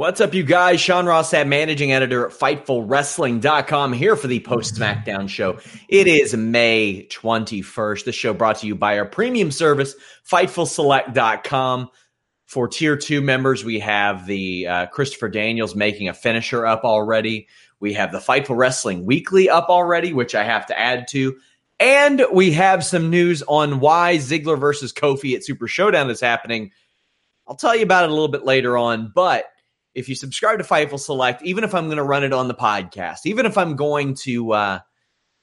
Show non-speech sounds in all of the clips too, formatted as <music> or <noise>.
What's up, you guys? Sean Ross Sapp, managing editor at FightfulWrestling.com, here for the post SmackDown show. It is May 21st. The show brought to you by our premium service, FightfulSelect.com. For tier two members, we have the uh, Christopher Daniels making a finisher up already. We have the Fightful Wrestling Weekly up already, which I have to add to. And we have some news on why Ziggler versus Kofi at Super Showdown is happening. I'll tell you about it a little bit later on, but if you subscribe to Fightful Select, even if I'm going to run it on the podcast, even if I'm going to uh,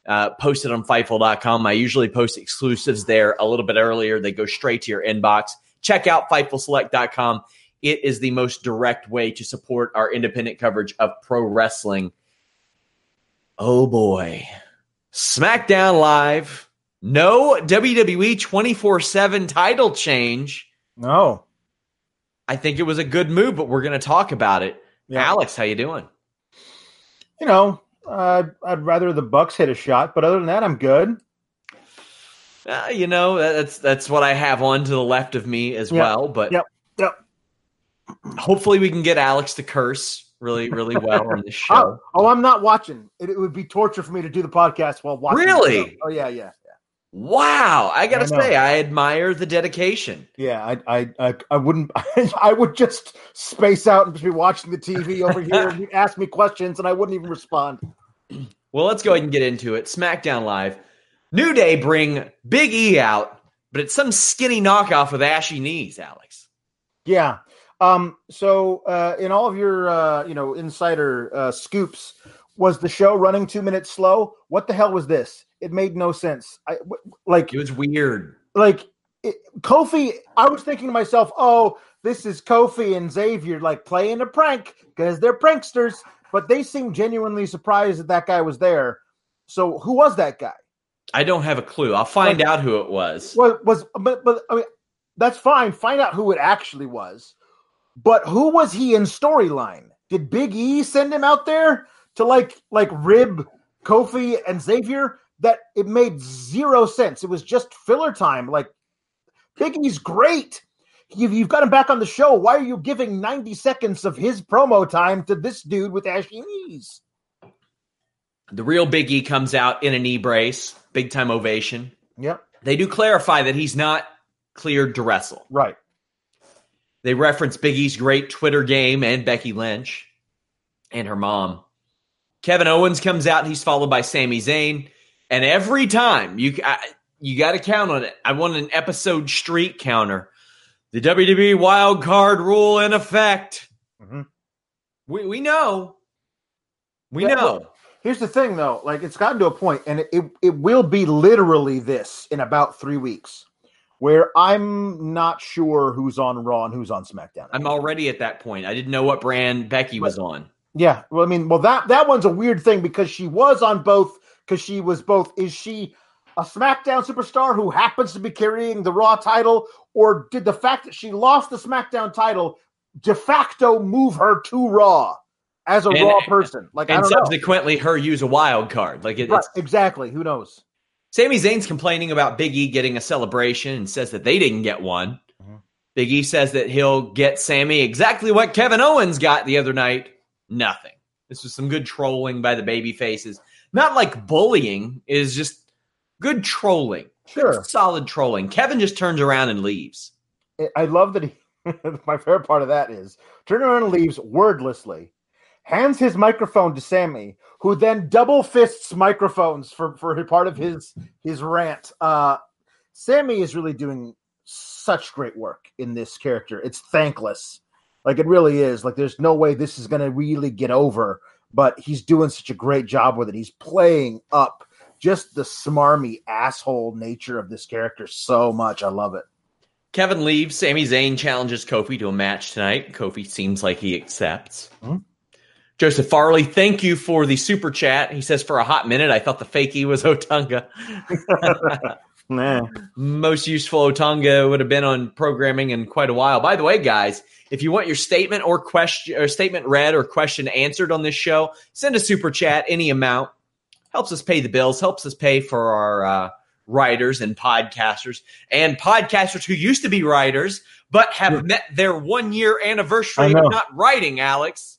uh, post it on Fightful.com, I usually post exclusives there a little bit earlier. They go straight to your inbox. Check out FightfulSelect.com. It is the most direct way to support our independent coverage of pro wrestling. Oh boy. SmackDown Live. No WWE 24 7 title change. No. I think it was a good move, but we're going to talk about it. Yeah. Alex, how you doing? You know, uh, I'd rather the Bucks hit a shot, but other than that, I'm good. Uh, you know, that's that's what I have on to the left of me as yep. well. But yep, yep. Hopefully, we can get Alex to curse really, really well on this <laughs> show. oh, oh, I'm not watching. It, it, would be torture for me to do the podcast while watching. Really? Oh yeah, yeah. Wow, I gotta I say, I admire the dedication. Yeah, I, I, I, I wouldn't. <laughs> I would just space out and just be watching the TV over here. and <laughs> ask me questions, and I wouldn't even respond. <clears throat> Well, let's go ahead and get into it. SmackDown Live, New Day bring Big E out, but it's some skinny knockoff with ashy knees. Alex. Yeah. Um. So, uh, in all of your, uh, you know, insider uh, scoops, was the show running two minutes slow? What the hell was this? It made no sense. I like it was weird. Like it, Kofi, I was thinking to myself, "Oh, this is Kofi and Xavier like playing a prank because they're pranksters." But they seemed genuinely surprised that that guy was there. So, who was that guy? I don't have a clue. I'll find like, out who it was. Was was but but I mean that's fine. Find out who it actually was. But who was he in storyline? Did Big E send him out there to like like rib Kofi and Xavier? That it made zero sense. It was just filler time. Like Big E's great. You've, you've got him back on the show. Why are you giving 90 seconds of his promo time to this dude with ashy knees? The real Big E comes out in a knee brace, big time ovation. Yep. They do clarify that he's not cleared to wrestle. Right. They reference Big E's great Twitter game and Becky Lynch and her mom. Kevin Owens comes out. He's followed by Sami Zayn. And every time you I, you got to count on it. I want an episode streak counter. The WWE wild card rule in effect. Mm-hmm. We we know. We yeah, know. Well, here's the thing though, like it's gotten to a point and it, it, it will be literally this in about 3 weeks where I'm not sure who's on Raw and who's on SmackDown. I'm already at that point. I didn't know what brand Becky was on. Yeah, well, I mean, well that that one's a weird thing because she was on both because she was both. Is she a SmackDown superstar who happens to be carrying the Raw title, or did the fact that she lost the SmackDown title de facto move her to Raw as a And- Raw person. Like I and don't know. subsequently her use a wild card. Like it, Right, it's exactly. Who knows? Sami Zayn's complaining about Big E getting a celebration and says that they didn't get one. Mhm. Big E says that he'll get Sami exactly what Kevin Owens got the other night. Nothing. This was some good trolling by the baby faces. Not like bullying, is just good trolling. Sure. Solid trolling. Kevin just turns around and leaves. I love that he. <laughs> my favorite part of that is turn around and leaves wordlessly, hands his microphone to Sami, who then double fists microphones for for part of his his rant. Uh, Sami is really doing such great work in this character. It's thankless, like it really is. Like there's no way this is going to really get over, but he's doing such a great job with it. He's playing up just the smarmy asshole nature of this character so much. I love it. Kevin leaves. Sami Zayn challenges Kofi to a match tonight. Kofi seems like he accepts. Mhm. Joseph Farley, thank you for the super chat. He says, for a hot minute, I thought the fakie was <laughs> Otunga. <laughs> Nah. Most useful Otunga would have been on programming in quite a while. By the way, guys, if you want your statement or question or statement read or question answered on this show, send a super chat, any amount. Helps us pay the bills, helps us pay for our uh, writers and podcasters and podcasters who used to be writers but have met their one year anniversary of not writing, Alex.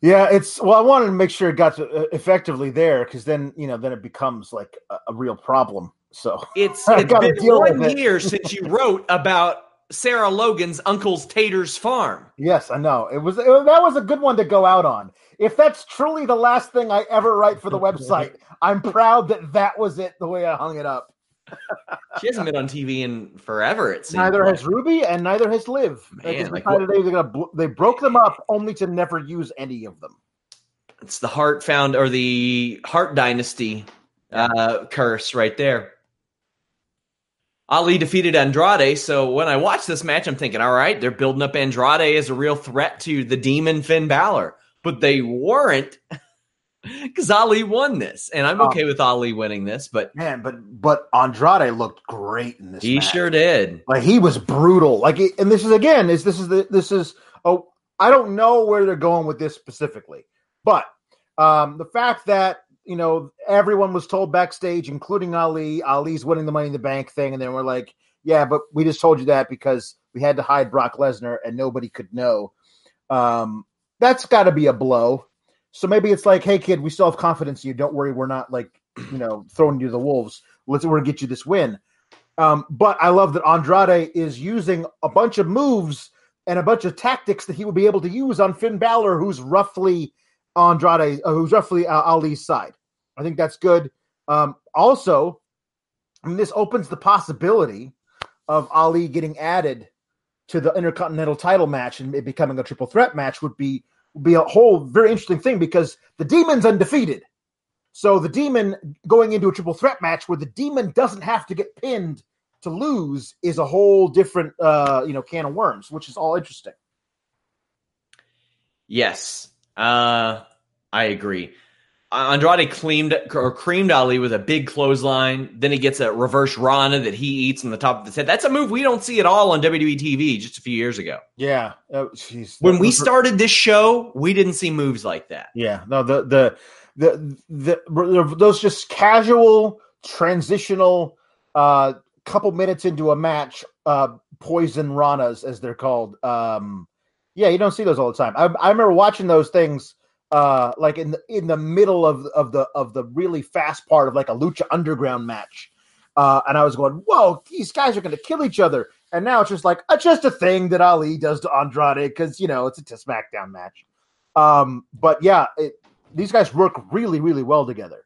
Yeah, it's well. I wanted to make sure it got to, uh, effectively there because then you know then it becomes like a, a real problem. So <laughs> It's, <laughs> it's been one it. year since you wrote about Sarah Logan's uncle's Tater's farm. yes, I know it was it, that was a good one to go out on. If that's truly the last thing I ever write for the website, <laughs> I'm proud that that was it. The way I hung it up. She hasn't been on TV in forever. It seems. Neither like. has Ruby and neither has Liv. They Man, like they gonna they broke them up only to never use any of them. It's the Hart found or the Hart Dynasty uh, curse right there. Ali defeated Andrade, so when I watch this match, I'm thinking, all right, they're building up Andrade as a real threat to the demon Finn Balor, but they weren't <laughs> because Ali won this, and I'm Oh. okay with Ali winning this, but Man, but but Andrade looked great in this. he match. sure did. Like he was brutal. Like, and this is again is this is the this is oh I don't know where they're going with this specifically, but um the fact that you know everyone was told backstage, including Ali, Ali's winning the Money in the Bank thing, and then we're like, yeah, but we just told you that because we had to hide Brock Lesnar and nobody could know. Um, that's got to be a blow. So maybe it's like, hey kid, we still have confidence in you. Don't worry, we're not like <clears throat> you know throwing you to the wolves. Let's we're gonna get you this win. Um, but I love that Andrade is using a bunch of moves and a bunch of tactics that he would be able to use on Finn Balor, who's roughly Andrade, uh, who's roughly uh, Ali's side. I think that's good. Um, also, I mean, this opens the possibility of Ali getting added to the Intercontinental title match and it becoming a triple threat match would be would be a whole very interesting thing because the Demon's undefeated. So the Demon going into a triple threat match where the Demon doesn't have to get pinned to lose is a whole different uh, you know can of worms, which is all interesting. Yes, uh, I agree. Uh, Andrade creamed or creamed Ali with a big clothesline. Then he gets a reverse Rana that he eats on the top of his head. That's a move we don't see at all on WWE TV just a few years ago. Yeah, geez. When we started this show, we didn't see moves like that. Yeah, no, the the the the, the those just casual transitional uh couple minutes into a match uh poison ranas as they're called. Um yeah, you don't see those all the time. I I remember watching those things uh like in the in the middle of of the of the really fast part of like a lucha underground match. Uh and I was going, "Whoa, these guys are going to kill each other." And now it's just like uh, just a thing that Ali does to Andrade cuz you know, it's a SmackDown match. Um but yeah, it, these guys work really, really well together.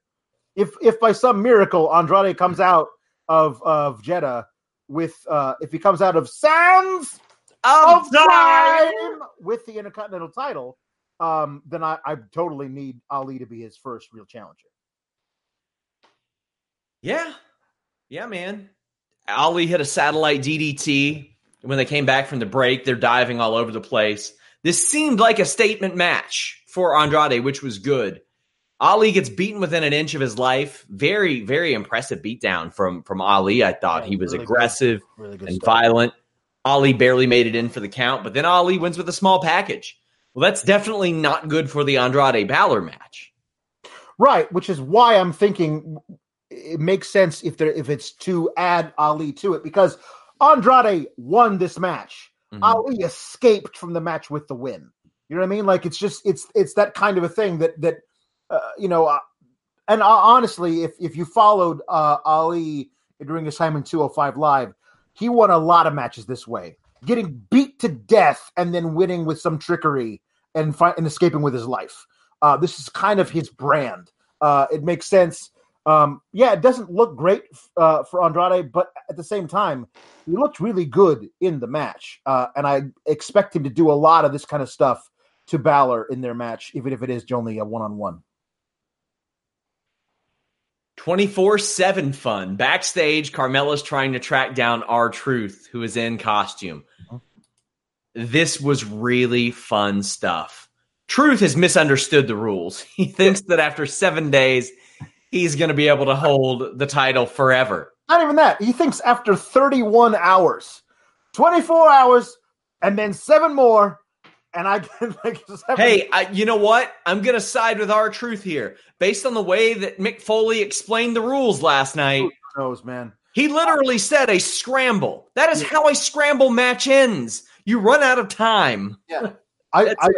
If if by some miracle Andrade comes out of of Jeddah with uh if he comes out of Sands of time with the Intercontinental title, um, then I, I totally need Ali to be his first real challenger. Yeah. Yeah, man. Ali hit a satellite DDT. When they came back from the break, they're diving all over the place. This seemed like a statement match for Andrade, which was good. Ali gets beaten within an inch of his life. Very, very impressive beatdown from from Ali. I thought Yeah, he was really good. aggressive Really good and stuff. violent. Ali barely made it in for the count, but then Ali wins with a small package. Well, that's definitely not good for the Andrade Balor match. Right, which is why I'm thinking it makes sense if there if it's to add Ali to it because Andrade won this match. Mm-hmm. Ali escaped from the match with the win. You know what I mean? Like it's just it's it's that kind of a thing that that uh, you know. Uh, and uh, honestly, if if you followed uh, Ali during his time in 205 Live, he won a lot of matches this way, getting beat to death and then winning with some trickery and fi- and escaping with his life. Uh, this is kind of his brand. Uh, it makes sense. Um, yeah, it doesn't look great uh, for Andrade, but at the same time, he looked really good in the match, uh, and I expect him to do a lot of this kind of stuff to Balor in their match, even if it is only a one-on-one. 24 7 fun. Backstage, Carmella's trying to track down R-Truth, who is in costume. This was really fun stuff. Truth has misunderstood the rules. <laughs> He thinks that after seven days, he's going to be able to hold the title forever. Not even that. He thinks after 31 hours, 24 hours, and then seven more, and I <laughs> can like Hey, I, you know what? I'm gonna side with R-Truth here, based on the way that Mick Foley explained the rules last night. Who knows, man? He literally said a scramble. That is yeah. how a scramble match ends. You run out of time. Yeah, <laughs> I I,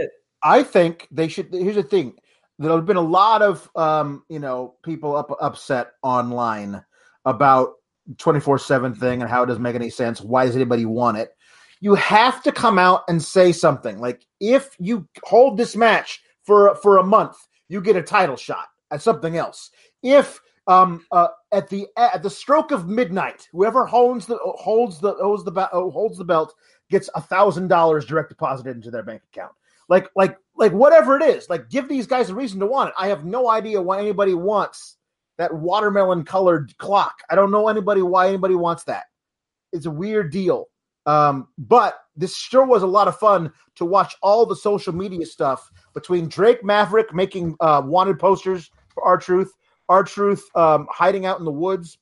I, think they should. Here's the thing: there have been a lot of um, you know people up upset online about 24 7 thing and how it doesn't make any sense. Why does anybody want it? You have to come out and say something. Like if you hold this match for for a month, you get a title shot at something else. If um uh, at the at the stroke of midnight, whoever holds the holds the holds the holds the belt gets a thousand dollars direct deposited into their bank account. Like like like whatever it is, like give these guys a reason to want it. I have no idea why anybody wants that watermelon colored clock. I don't know anybody why anybody wants that. It's a weird deal. Um, but this sure was a lot of fun to watch all the social media stuff between Drake Maverick making uh, wanted posters for R-Truth, our truth um, hiding out in the woods.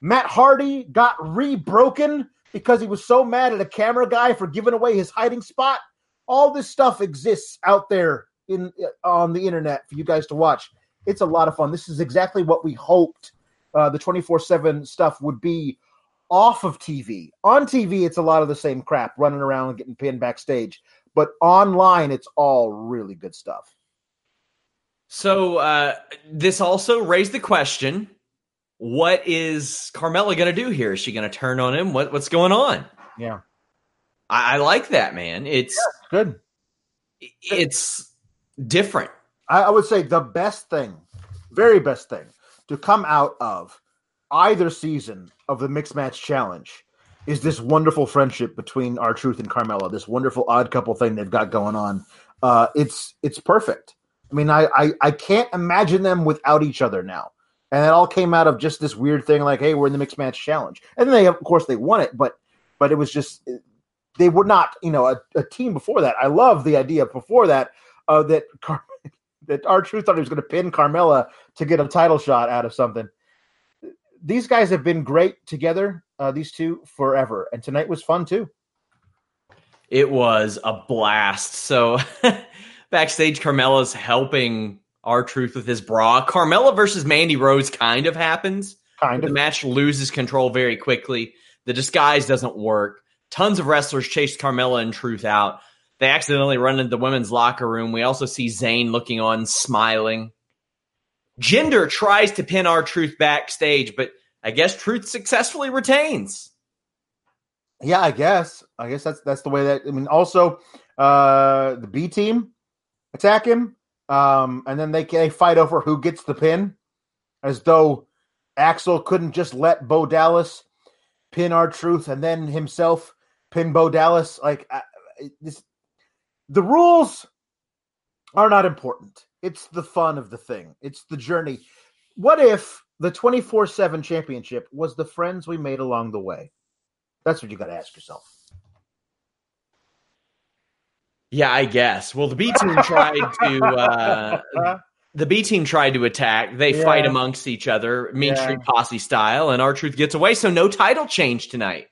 Matt Hardy got re-broken because he was so mad at a camera guy for giving away his hiding spot. All this stuff exists out there in uh, on the internet for you guys to watch. It's a lot of fun. This is exactly what we hoped uh, the 24/7 stuff would be off of TV. On TV, it's a lot of the same crap, running around and getting pinned backstage. But online, it's all really good stuff. So uh, this also raised the question: What is Carmella going to do here? Is she going to turn on him? What, what's going on? Yeah, I, I like that, man. It's yeah, good. It's different. I, I would say the best thing, very best thing, to come out of either season of the mixed match challenge is this wonderful friendship between R-Truth and Carmella, this wonderful odd couple thing they've got going on. Uh, it's it's perfect. I mean, I, I I can't imagine them without each other now. And it all came out of just this weird thing, like, hey, we're in the mixed match challenge, and then they, of course, they won it, but but it was just they were not, you know, a, a team before that. I love the idea before that uh, that Car- <laughs> that R-Truth thought he was going to pin Carmella to get a title shot out of something these guys have been great together, uh, these two forever, and tonight was fun too. It was a blast. So <laughs> backstage, Carmella's helping R-Truth with his bra. Carmella versus Mandy Rose kind of happens. Kind of. The match loses control very quickly. The disguise doesn't work. Tons of wrestlers chase Carmella and Truth out. They accidentally run into the women's locker room. We also see Zayn looking on, smiling. Jinder tries to pin R-Truth backstage, but I guess Truth successfully retains. Yeah, I guess. I guess that's that's the way that I mean also uh the B team attack him. Um and then they they fight over who gets the pin as though Axel couldn't just let Bo Dallas pin R-Truth and then himself pin Bo Dallas like uh, this the rules are not important. It's the fun of the thing. It's the journey. What if the 24 7 championship was the friends we made along the way? That's what you got to ask yourself. Yeah, I guess. Well, the B team tried <laughs> to. Uh, the B team tried to attack. They yeah. fight amongst each other, Mean yeah. Street Posse style, and R-Truth gets away. So no title change tonight.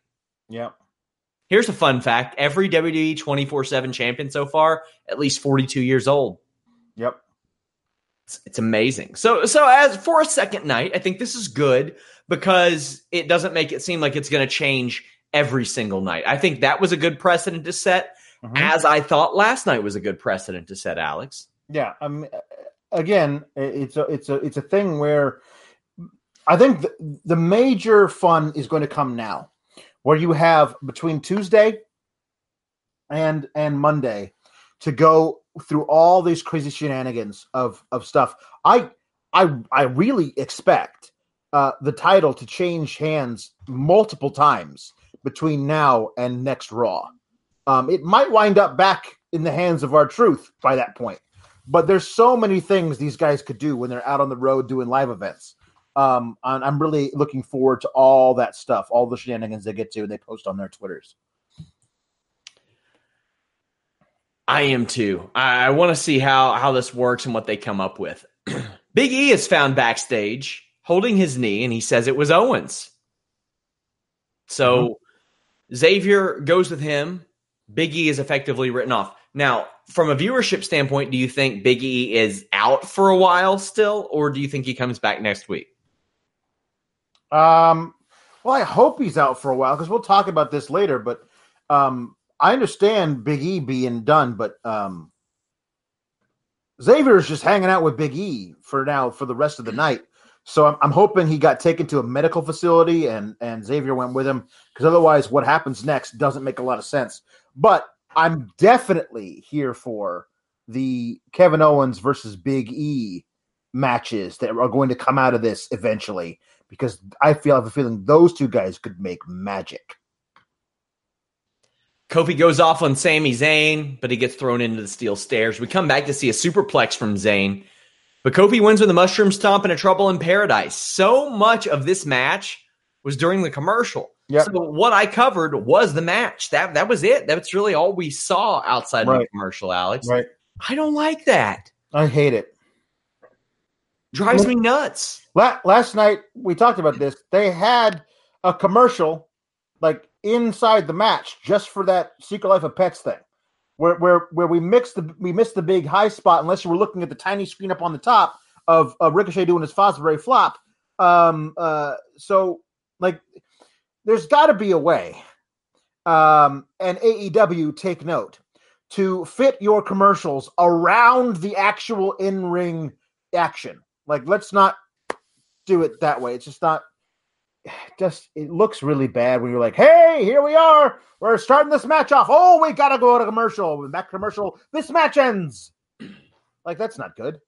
Yep. Here's a fun fact every WWE 24 7 champion so far, at least 42 years old. Yep. It's, it's amazing. So, so as for a second night, I think this is good because it doesn't make it seem like it's going to change every single night. I think that was a good precedent to set, Mhm. as I thought last night was a good precedent to set, Alex. Yeah, mean, again, it's a it's a it's a thing where I think the, the major fun is going to come now, where you have between Tuesday and and Monday to go through all these crazy shenanigans of of stuff. I I I really expect uh, the title to change hands multiple times between now and next Raw. Um, it might wind up back in the hands of R-Truth by that point but there's so many things these guys could do when they're out on the road doing live events. Um, I'm really looking forward to all that stuff, all the shenanigans they get to, and they post on their Twitters. I am too. I, I want to see how how this works and what they come up with. <clears throat> Big E is found backstage holding his knee, and he says it was Owens. So Xavier goes with him. Big E is effectively written off. Now, from a viewership standpoint, do you think Big E is out for a while still, or do you think he comes back next week? Um, well, I hope he's out for a while because we'll talk about this later. But um, I understand Big E being done, but um, Xavier's just hanging out with Big E for now for the rest of the night. So I'm, I'm hoping he got taken to a medical facility and and Xavier went with him because otherwise, what happens next doesn't make a lot of sense. But I'm definitely here for the Kevin Owens versus Big E matches that are going to come out of this eventually because I feel I have a feeling those two guys could make magic. Kofi goes off on Sami Zayn, but he gets thrown into the steel stairs. We come back to see a superplex from Zayn, but Kofi wins with a mushroom stomp and a trouble in paradise. So much of this match was during the commercial. Yep. So what I covered was the match. That that was it. That's really all we saw outside of the commercial, Alex. Right. I don't like that. I hate it. Drives Well- me nuts. La- last night we talked about this. They had a commercial like inside the match just for that Secret Life of Pets thing, where where where we mixed the we missed the big high spot unless you were looking at the tiny screen up on the top of, of Ricochet doing his Fosbury flop. Um, uh, so like, there's got to be a way. Um, and AEW take note to fit your commercials around the actual in ring action. Like, let's not do it that way. It's just not. Just it looks really bad when you're like, "Hey, here we are. We're starting this match off. Oh, we gotta go to commercial. When back commercial, this match ends." <clears throat> Like that's not good.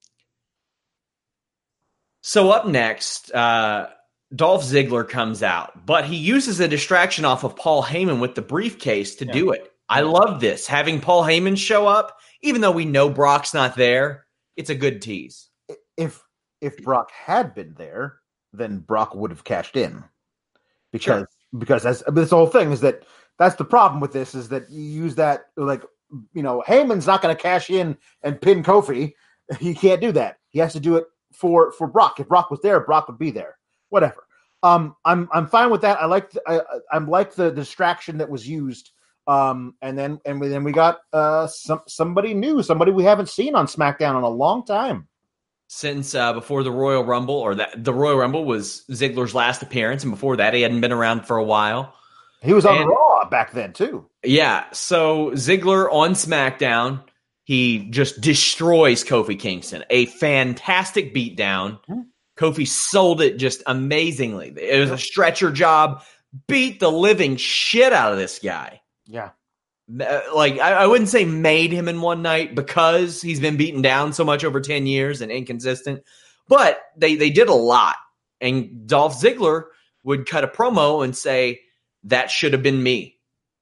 So up next, uh, Dolph Ziggler comes out, but he uses a distraction off of Paul Heyman with the briefcase to Yeah. do it. I love this. Having Paul Heyman show up, even though we know Brock's not there, it's a good tease. If if Brock had been there, then Brock would have cashed in. Because because that's this whole thing is that that's the problem with this is that you use that like you know Heyman's not going to cash in and pin Kofi. <laughs> He can't do that. He has to do it for for Brock. If Brock was there, Brock would be there. Whatever. Um, I'm I'm fine with that. I like I I- I'm like the distraction that was used. Um, and then and we, then we got uh some somebody new, somebody we haven't seen on SmackDown in a long time. Since uh, before the Royal Rumble, or that the Royal Rumble was Ziggler's last appearance, and before that, he hadn't been around for a while. He was on And- Raw back then too. Yeah. So Ziggler on SmackDown, he just destroys Kofi Kingston. A fantastic beatdown. Hmm. Kofi sold it just amazingly. It was a stretcher job. Beat the living shit out of this guy. Yeah. Uh, Like I, I wouldn't say made him in one night because he's been beaten down so much over ten years and inconsistent, but they they did a lot. And Dolph Ziggler would cut a promo and say that should have been me.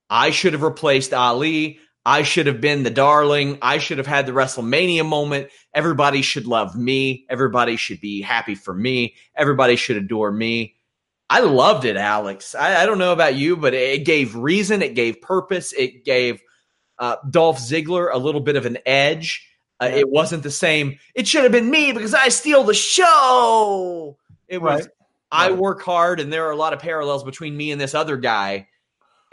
I should have replaced Ali. I should have been the darling. I should have had the WrestleMania moment. Everybody should love me. Everybody should be happy for me. Everybody should adore me. I loved it, Alex. I, I don't know about you, but it gave reason, it gave purpose, it gave uh, Dolph Ziggler a little bit of an edge. Uh, Yeah. It wasn't the same. It should have been me because I steal the show. It was Right. I Right. work hard, and there are a lot of parallels between me and this other guy.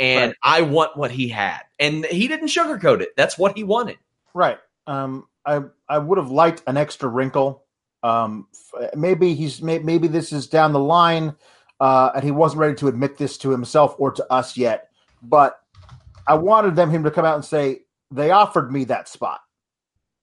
and Right. I want what he had. And he didn't sugarcoat it. That's what he wanted. Right. Um, I I would have liked an extra wrinkle. Um, maybe he's may, maybe this is down the line, uh, and he wasn't ready to admit this to himself or to us yet. But I wanted them him to come out and say they offered me that spot,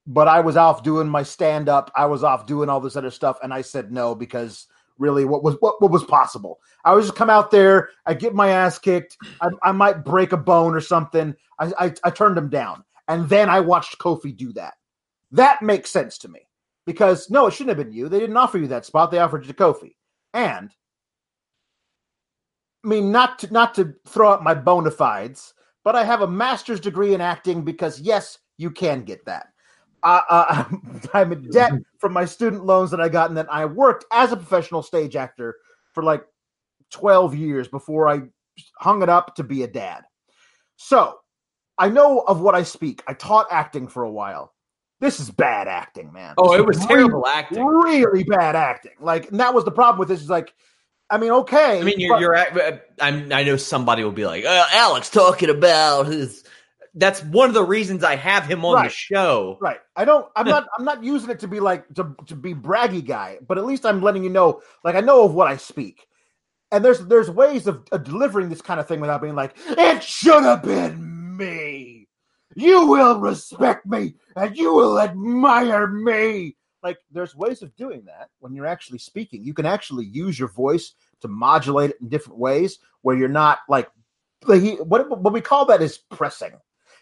but I was off doing my stand up. I was off doing all this other stuff, and I said no because really, what was what what was possible? I was just come out there. I get my ass kicked. I, I might break a bone or something. I, I I turned him down, and then I watched Kofi do that. That makes sense to me because no, it shouldn't have been you. They didn't offer you that spot. They offered it to Kofi, and I mean not to not to throw out my bona fides, but I have a master's degree in acting because yes, you can get that. Uh, uh, <laughs> I'm in debt from my student loans that I got, and then I worked as a professional stage actor for like 12 years before I hung it up to be a dad. So I know of what I speak. I taught acting for a while. This is bad acting, man. Oh, This it was really- terrible acting. Really bad acting. Like, and that was the problem with this. Is like, I mean, okay. I mean, you're, but- you're at, I'm, I know somebody will be like, uh, Alex talking about his. That's one of the reasons I have him on the show. Right. I don't. I'm <laughs> not. I'm not using it to be like to to be braggy guy, but at least I'm letting you know. Like I know of what I speak, and there's there's ways of, of delivering this kind of thing without being like it should have been me. You will respect me, and you will admire me. Like there's ways of doing that when you're actually speaking. You can actually use your voice to modulate it in different ways where you're not like. he, what what we call that is pressing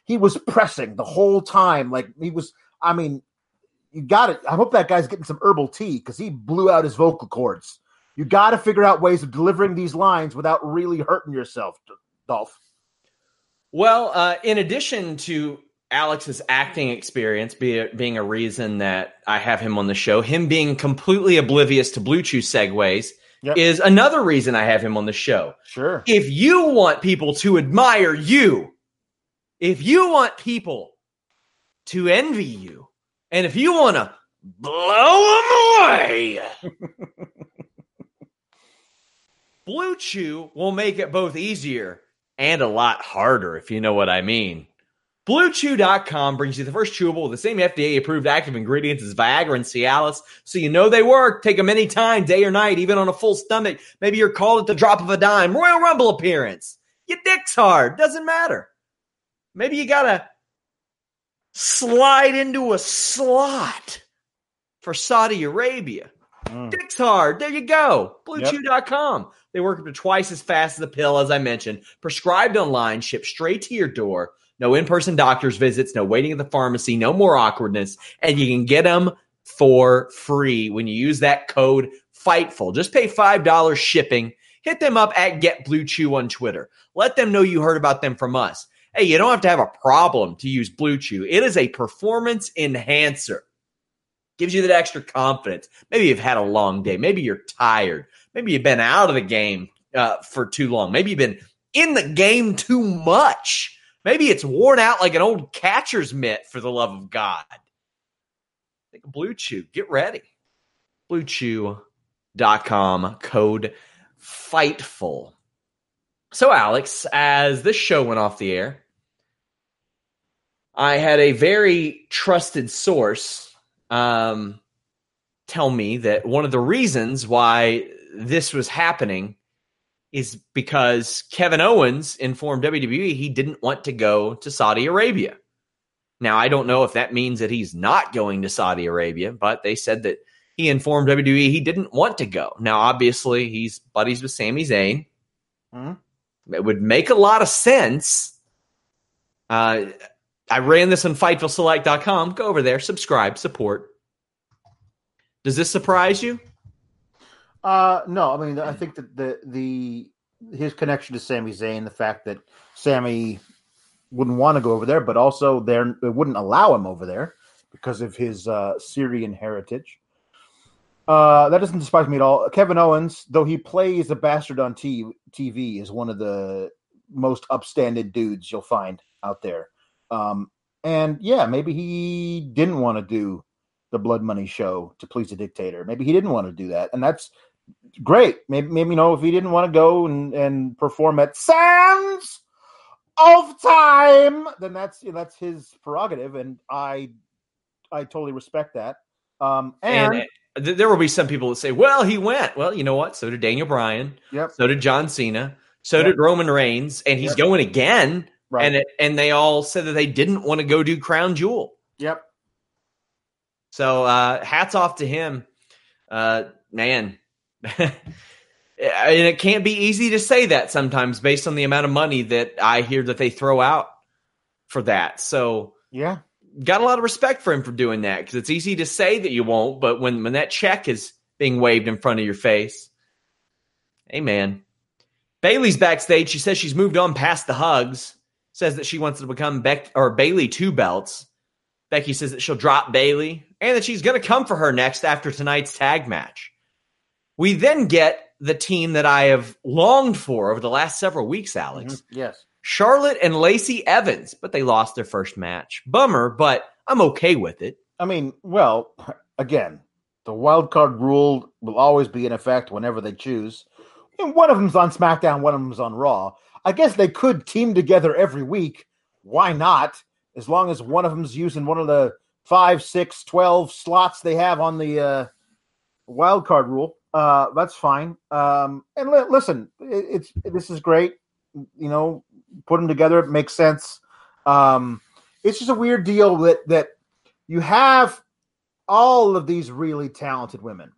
he was pressing the whole time. Like he was, I mean, you got it. I hope that guy's getting some herbal tea because he blew out his vocal cords. You got to figure out ways of delivering these lines without really hurting yourself, Dolph. Well, uh, in addition to Alex's acting experience be, being a reason that I have him on the show, him being completely oblivious to Blue Chew segues Yep. is another reason I have him on the show. Sure. If you want people to admire you, if you want people to envy you, and if you want to blow them away, <laughs> Blue Chew will make it both easier and a lot harder, if you know what I mean. BlueChew.com brings you the first chewable with the same FDA approved active ingredients as Viagra and Cialis, so you know they work. Take them anytime, day or night, even on a full stomach. Maybe you're called at the drop of a dime. Royal Rumble appearance. Your dick's hard. Doesn't matter. Maybe you gotta slide into a slot for Saudi Arabia. Mm. Dick's hard. There you go. BlueChew.com. They work up to twice as fast as a pill, as I mentioned. Prescribed online, shipped straight to your door. No in person doctor's visits, no waiting at the pharmacy, no more awkwardness. And you can get them for free when you use that code FIGHTFUL. Just pay $5 shipping. Hit them up at Get Blue Chew on Twitter. Let them know you heard about them from us. Hey, you don't have to have a problem to use Blue Chew. It is a performance enhancer. Gives you that extra confidence. Maybe you've had a long day. Maybe you're tired. Maybe you've been out of the game uh, for too long. Maybe you've been in the game too much. Maybe it's worn out like an old catcher's mitt, for the love of God. Think of Blue Chew. Get ready. BlueChew.com code FIGHTFUL. So, Alex, as this show went off the air, I had a very trusted source um, tell me that one of the reasons why this was happening is because Kevin Owens informed WWE he didn't want to go to Saudi Arabia. Now, I don't know if that means that he's not going to Saudi Arabia, but they said that he informed WWE he didn't want to go. Now, obviously, he's buddies with Sami Zayn. Mhm. It would make a lot of sense. Uh, I ran this on FightfulSelect.com. Go over there, subscribe, support. Does this surprise you? Uh, no, I mean, I think that the the his connection to Sami Zayn, the fact that Sami wouldn't want to go over there, but also there they wouldn't allow him over there because of his uh, Syrian heritage. Uh, that doesn't surprise me at all. Kevin Owens, though he plays a bastard on T- TV, is one of the most upstanding dudes you'll find out there. Um, and yeah, maybe he didn't want to do the Blood Money show to please the dictator. Maybe he didn't want to do that, and that's great. Maybe, maybe you know if he didn't want to go and, and perform at Sam's of time, then that's you know, that's his prerogative, and I I totally respect that. Um, and, And uh, th- there will be some people that say, "Well, he went." Well, you know what? So did Daniel Bryan. yep, So did John Cena. So Yep. did Roman Reigns, and he's Yep. going again. right, And it, and they all said that they didn't want to go do Crown Jewel. yep, So uh, hats off to him, uh, man. <laughs> and it can't be easy to say that sometimes based on the amount of money that I hear that they throw out for that. So yeah, got a lot of respect for him for doing that because it's easy to say that you won't, but when when that check is being waved in front of your face, hey man. Bayley's backstage. She says she's moved on past the hugs. Says that she wants to become Beck or Bayley two belts. Becky says that she'll drop Bayley and that she's going to come for her next after tonight's tag match. We then get the team that I have longed for over the last several weeks, Alex. mhm, yes, Charlotte and Lacey Evans, but they lost their first match. Bummer, but I'm okay with it. I mean, well, again, the wild card rule will always be in effect whenever they choose. And one of them's on SmackDown, one of them's on Raw. I guess they could team together every week. Why not? As long as one of them's using one of the five, six, twelve slots they have on the uh, wild card rule. Uh, that's fine. Um, and li- listen, it, it's this is great. You know, put them together. It makes sense. Um, it's just a weird deal that that you have all of these really talented women,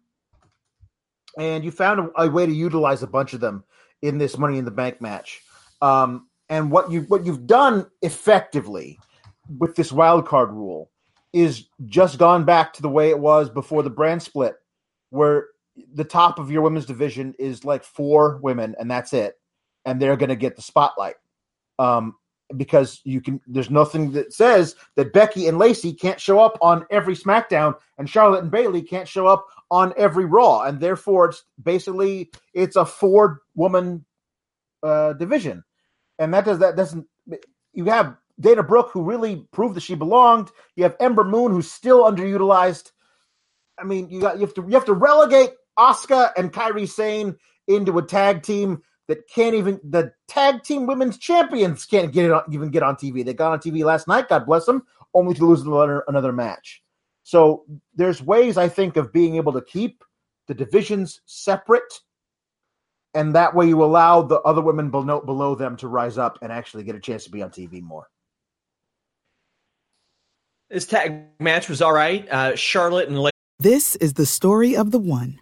and you found a, a way to utilize a bunch of them in this Money in the Bank match. Um, and what you what you've done effectively with this wild card rule is just gone back to the way it was before the brand split, where the top of your women's division is like four women, and that's it, and they're going to get the spotlight. Um, because you can, there's nothing that says that Becky and Lacey can't show up on every SmackDown, and Charlotte and Bayley can't show up on every Raw, and therefore it's basically it's a four woman uh, division, and that does that doesn't you have Dana Brooke who really proved that she belonged. You have Ember Moon who's still underutilized. I mean, you got you have to you have to relegate Asuka and Kairi Sane into a tag team that can't even the tag team women's champions can't get it on, even get on TV. They got on TV last night, God bless them, only to lose another another match. So there's ways I think of being able to keep the divisions separate, and that way you allow the other women below below them to rise up and actually get a chance to be on TV more. This tag match was all right. Uh, Charlotte and Lacey This is the story of the one.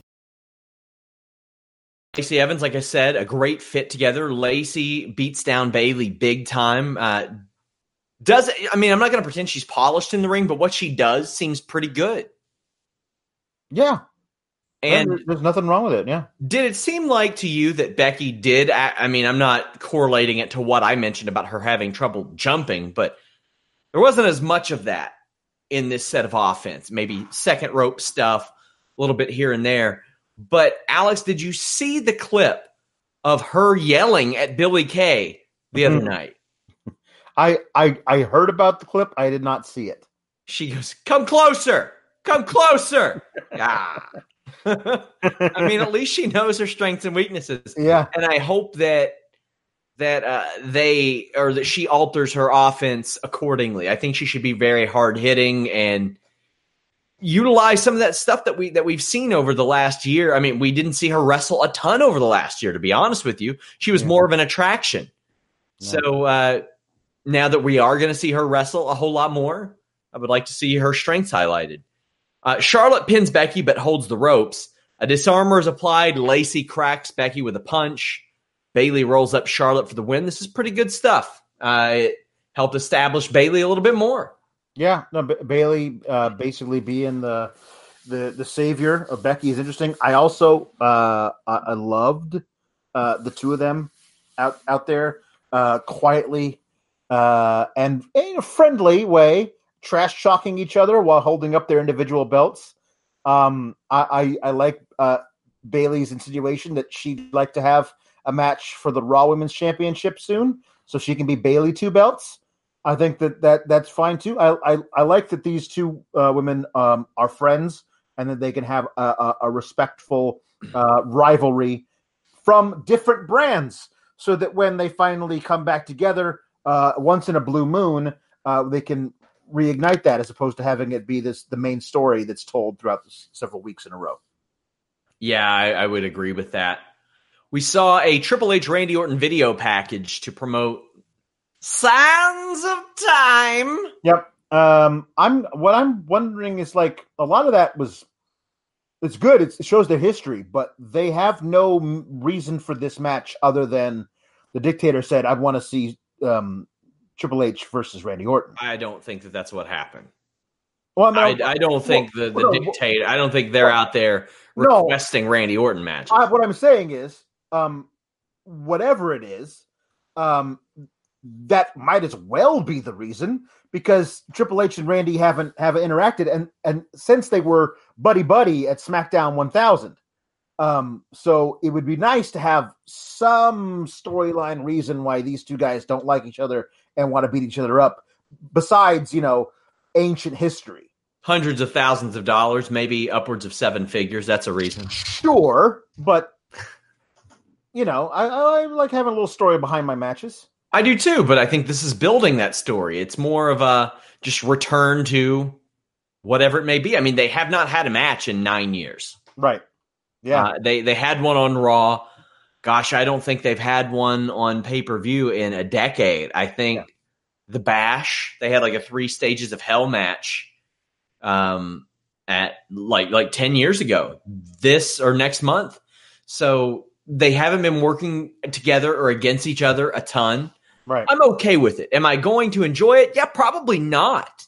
Lacey Evans, like I said, a great fit together. Lacey beats down Bayley big time. Uh, does I mean I'm not going to pretend she's polished in the ring, but what she does seems pretty good. Yeah, And there's, there's nothing wrong with it. Yeah. did it seem like to you that Becky did? I I mean, I'm not correlating it to what I mentioned about her having trouble jumping, but there wasn't as much of that in this set of offense. Maybe second rope stuff, a little bit here and there. But Alex, did you see the clip of her yelling at Billie Kay the other Mhm. night? I, I I heard about the clip. I did not see it. She goes, "Come closer, come closer." <laughs> ah. <laughs> I mean, at least she knows her strengths and weaknesses. Yeah. and I hope that that uh, they or that she alters her offense accordingly. I think she should be very hard hitting and utilize some of that stuff that we that we've seen over the last year. I mean, we didn't see her wrestle a ton over the last year, to be honest with you. She was Yeah. more of an attraction. Yeah. So uh, now that we are going to see her wrestle a whole lot more, I would like to see her strengths highlighted. Uh, Charlotte pins Becky but holds the ropes. A disarmer is applied. Lacey cracks Becky with a punch. Bayley rolls up Charlotte for the win. This is pretty good stuff. Uh, it helped establish Bayley a little bit more. Yeah, no, Bayley uh, basically being the the the savior of Becky is interesting. I also uh, I, I loved uh, the two of them out out there uh, quietly uh, and in a friendly way trash talking each other while holding up their individual belts. Um, I, I, I like uh, Bayley's insinuation that she'd like to have a match for the Raw Women's Championship soon, so she can be Bayley two belts. I think that, that that's fine too. I, I, I like that these two uh, women um, are friends and that they can have a, a, a respectful uh, rivalry from different brands, so that when they finally come back together uh, once in a blue moon, uh, they can reignite that as opposed to having it be this the main story that's told throughout several weeks in a row. Yeah, I, I would agree with that. We saw a Triple H Randy Orton video package to promote Sands of Time. Yep. Um, I'm what I'm wondering is like a lot of that was it's good. It's, it shows their history, but they have no m- reason for this match other than the dictator said, "I want to see um, Triple H versus Randy Orton." I don't think that that's what happened. Well, I, I don't think the, the no, dictator. I don't think they're well, out there no. requesting Randy Orton matches. I, what I'm saying is, um, whatever it is, um, that might as well be the reason because Triple H and Randy haven't haven't interacted, and and since they were buddy buddy at SmackDown 1000, um, so it would be nice to have some storyline reason why these two guys don't like each other and want to beat each other up, besides you know ancient history. Hundreds of thousands of dollars, maybe upwards of seven figures. That's a reason. Sure, but you know, I, I like having a little story behind my matches. I do too, but I think this is building that story. It's more of a just return to whatever it may be. I mean, they have not had a match in nine years. Right. Yeah. Uh, they they had one on Raw. Gosh, I don't think they've had one on pay per view in a decade. I think yeah. the Bash they had like a three stages of hell match, um, at like like ten years ago. This or next month, so they haven't been working together or against each other a ton. Right. I'm okay with it. Am I going to enjoy it? Yeah, probably not.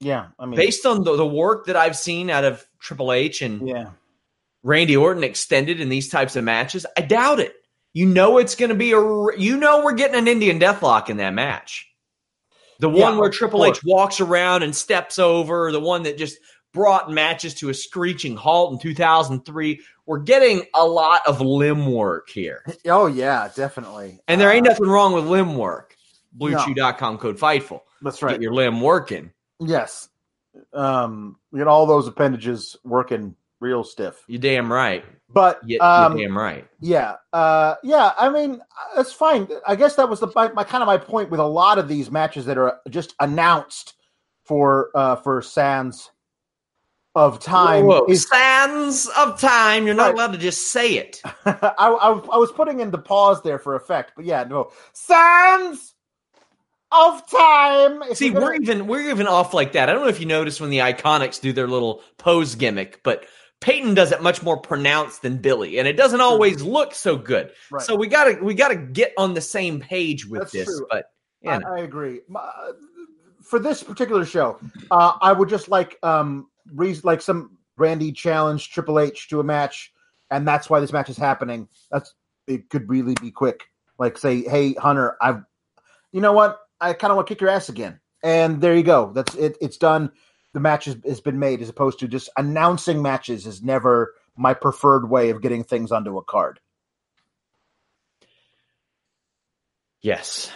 Yeah, I mean, based on the, the work that I've seen out of Triple H and yeah. Randy Orton extended in these types of matches, I doubt it. You know it's going to be a. You know we're getting an Indian Deathlock in that match. The one Yeah, where Triple course. H walks around and steps over, the one that just brought matches to a screeching halt in 2003. We're getting a lot of limb work here. Oh yeah, definitely. And there ain't Uh, nothing wrong with limb work. BlueChew.com code Fightful. That's Get right. your limb working. Yes. Um, we get all those appendages working real stiff. You damn right. But You, um, you damn right. yeah, uh, yeah. I mean, that's fine. I guess that was the my, my kind of my point with a lot of these matches that are just announced for uh, for Sands of time. Whoa, whoa. Is, Sands of time. You're not Right. allowed to just say it. <laughs> I, I, I was putting in the pause there for effect, but yeah, no. Sands of time. If See, gonna- we're even we're even off like that. I don't know if you notice when the Iconics do their little pose gimmick, but Peyton does it much more pronounced than Billie, and it doesn't always look so good. Right. So we gotta we gotta get on the same page with That's this. true. But yeah, I, I agree. My- For this particular show, uh, I would just like um like some Randy challenge Triple H to a match, and that's why this match is happening. That's it could really be quick. Like say, hey Hunter, I've you know what? I kind of want to kick your ass again, and there you go. That's it. It's done. The match has, has been made, as opposed to just announcing matches is never my preferred way of getting things onto a card. yes.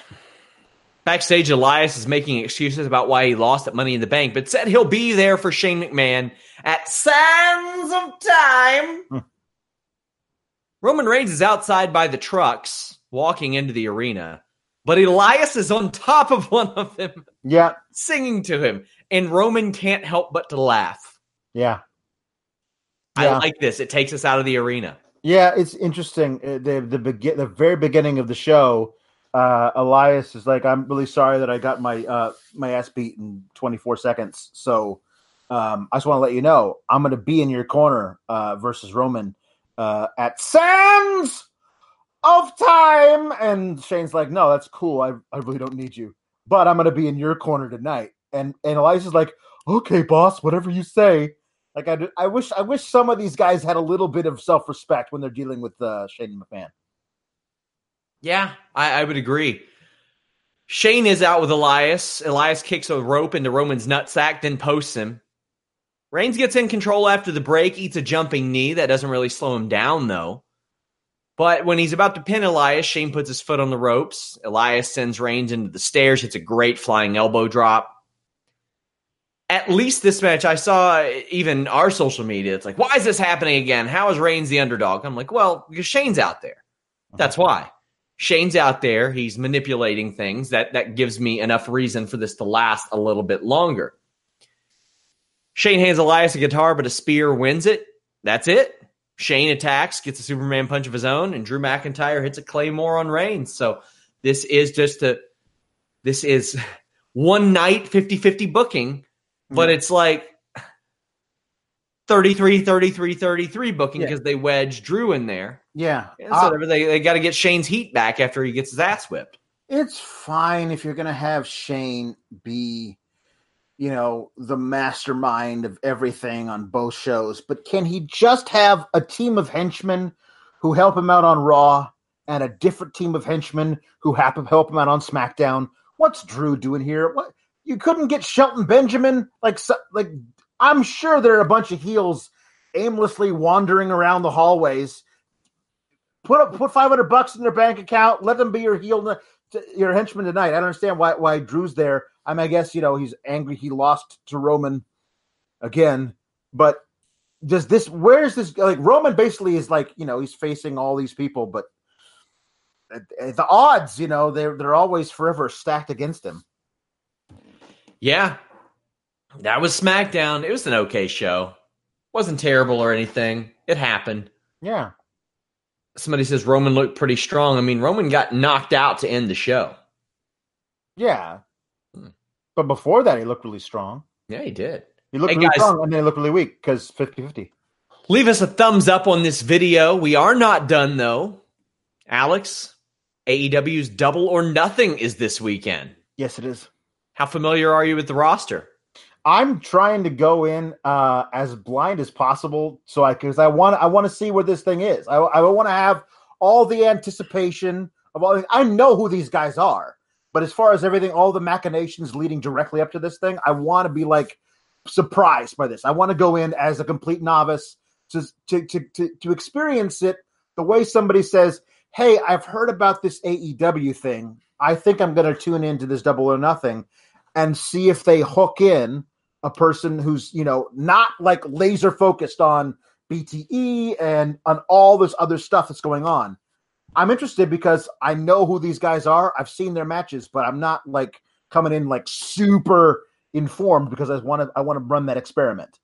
Backstage, Elias is making excuses about why he lost at Money in the Bank, but said he'll be there for Shane McMahon at Sands of Time. Hmm. Roman Reigns is outside by the trucks, walking into the arena, but Elias is on top of <laughs> one of them, Yeah, singing to him, and Roman can't help but to laugh. yeah. I Yeah. like this. It takes us out of the arena. Yeah, it's interesting. Uh, The the begin the very beginning of the show, uh, Elias is like, "I'm really sorry that I got my uh, my ass beat in 24 seconds. So um, I just want to let you know I'm going to be in your corner uh, versus Roman uh, at Sands of Time." And Shane's like, "No, that's cool. I I really don't need you, but I'm going to be in your corner tonight." And and Elias is like, "Okay, boss, whatever you say." Like I, I wish, I wish some of these guys had a little bit of self respect when they're dealing with uh, Shane McMahon. Yeah, I, I would agree. Shane is out with Elias. Elias kicks a rope into Roman's nutsack, then posts him. Reigns gets in control after the break, eats a jumping knee. That doesn't really slow him down, though. But when he's about to pin Elias, Shane puts his foot on the ropes. Elias sends Reigns into the stairs, hits a great flying elbow drop. At least this match, I saw even our social media. It's like, why is this happening again? How is Reigns the underdog? I'm like, well, because Shane's out there. That's why. Shane's out there. He's manipulating things. That that gives me enough reason for this to last a little bit longer. Shane hands Elias a guitar, but a spear wins it. That's it. Shane attacks, gets a Superman punch of his own, and Drew McIntyre hits a Claymore on Reigns. So this is just a this is <laughs> one night 50-50 booking, but it's like 33 33 33 booking because yeah. they wedge Drew in there. Yeah. so uh, they, they got to get Shane's heat back after he gets his ass whipped. It's fine if you're going to have Shane be you know, the mastermind of everything on both shows, but can he just have a team of henchmen who help him out on Raw and a different team of henchmen who happen help him out on SmackDown? What's Drew doing here? What you couldn't get Shelton Benjamin? Like, like I'm sure there are a bunch of heels aimlessly wandering around the hallways. Put up, put 500 bucks in their bank account. Let them be your heel, your henchman tonight. I don't understand why why Drew's there I mean, I guess you know he's angry he lost to Roman again, but does this? Where's this? Like Roman basically is like you know he's facing all these people, but the odds, you know, they're they're always forever stacked against him. Yeah, that was SmackDown. It was an okay show. wasn't terrible or anything. It happened. Yeah. Somebody says Roman looked pretty strong. I mean, Roman got knocked out to end the show. Yeah. Hmm. But before that, he looked really strong. Yeah, he did. He looked hey, really guys, strong, and then he looked really weak because 50 50. Leave us a thumbs up on this video. We are not done, though. Alex, AEW's Double or Nothing is this weekend. Yes, it is. How familiar are you with the roster? I'm trying to go in uh, as blind as possible, so I because I want I want to see where this thing is. I, I want to have all the anticipation of all. I know who these guys are. But as far as everything, all the machinations leading directly up to this thing, I want to be like surprised by this. I want to go in as a complete novice to, to, to, to, to experience it the way somebody says, Hey, I've heard about this AEW thing. I think I'm going to tune into this double or nothing and see if they hook in a person who's, you know, not like laser focused on BTE and on all this other stuff that's going on. I'm interested because I know who these guys are. I've seen their matches, but I'm not like coming in like super informed because I want to I want to run that experiment.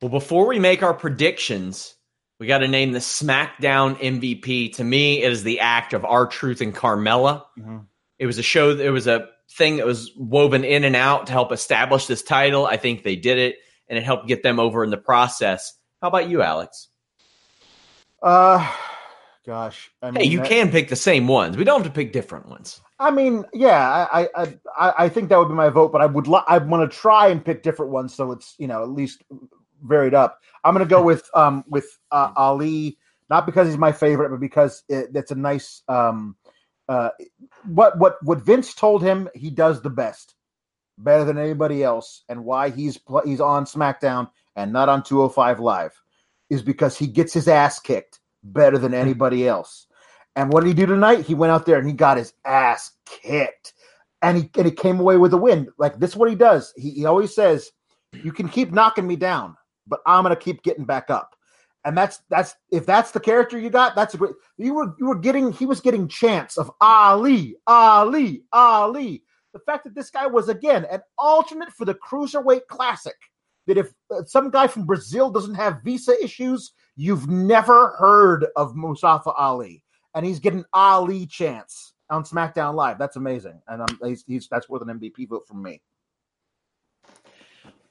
Well, before we make our predictions, we got to name the SmackDown MVP. To me, it is the act of R-Truth and Carmella. Mm-hmm. It was a show. It was a thing that was woven in and out to help establish this title. I think they did it, and it helped get them over in the process. How about you, Alex? Uh Gosh, I mean, hey, you that, can pick the same ones. We don't have to pick different ones. I mean, yeah, I I I, I think that would be my vote, but I would li- I want to try and pick different ones so it's you know at least varied up. I'm going to go with um with uh, Ali, not because he's my favorite, but because it, it's a nice um uh what what what Vince told him he does the best, better than anybody else, and why he's he's on SmackDown and not on 205 Live is because he gets his ass kicked better than anybody else. And what did he do tonight? He went out there and he got his ass kicked. And he and he came away with a win. Like this is what he does. He, he always says, You can keep knocking me down, but I'm gonna keep getting back up. And that's that's if that's the character you got, that's a great you were you were getting he was getting chance of Ali, Ali, Ali. The fact that this guy was again an alternate for the cruiserweight classic. That if uh, some guy from Brazil doesn't have visa issues, You've never heard of Mustafa Ali, and he's getting Ali chance on SmackDown Live. That's amazing, and um, he's, he's that's worth an MVP vote from me.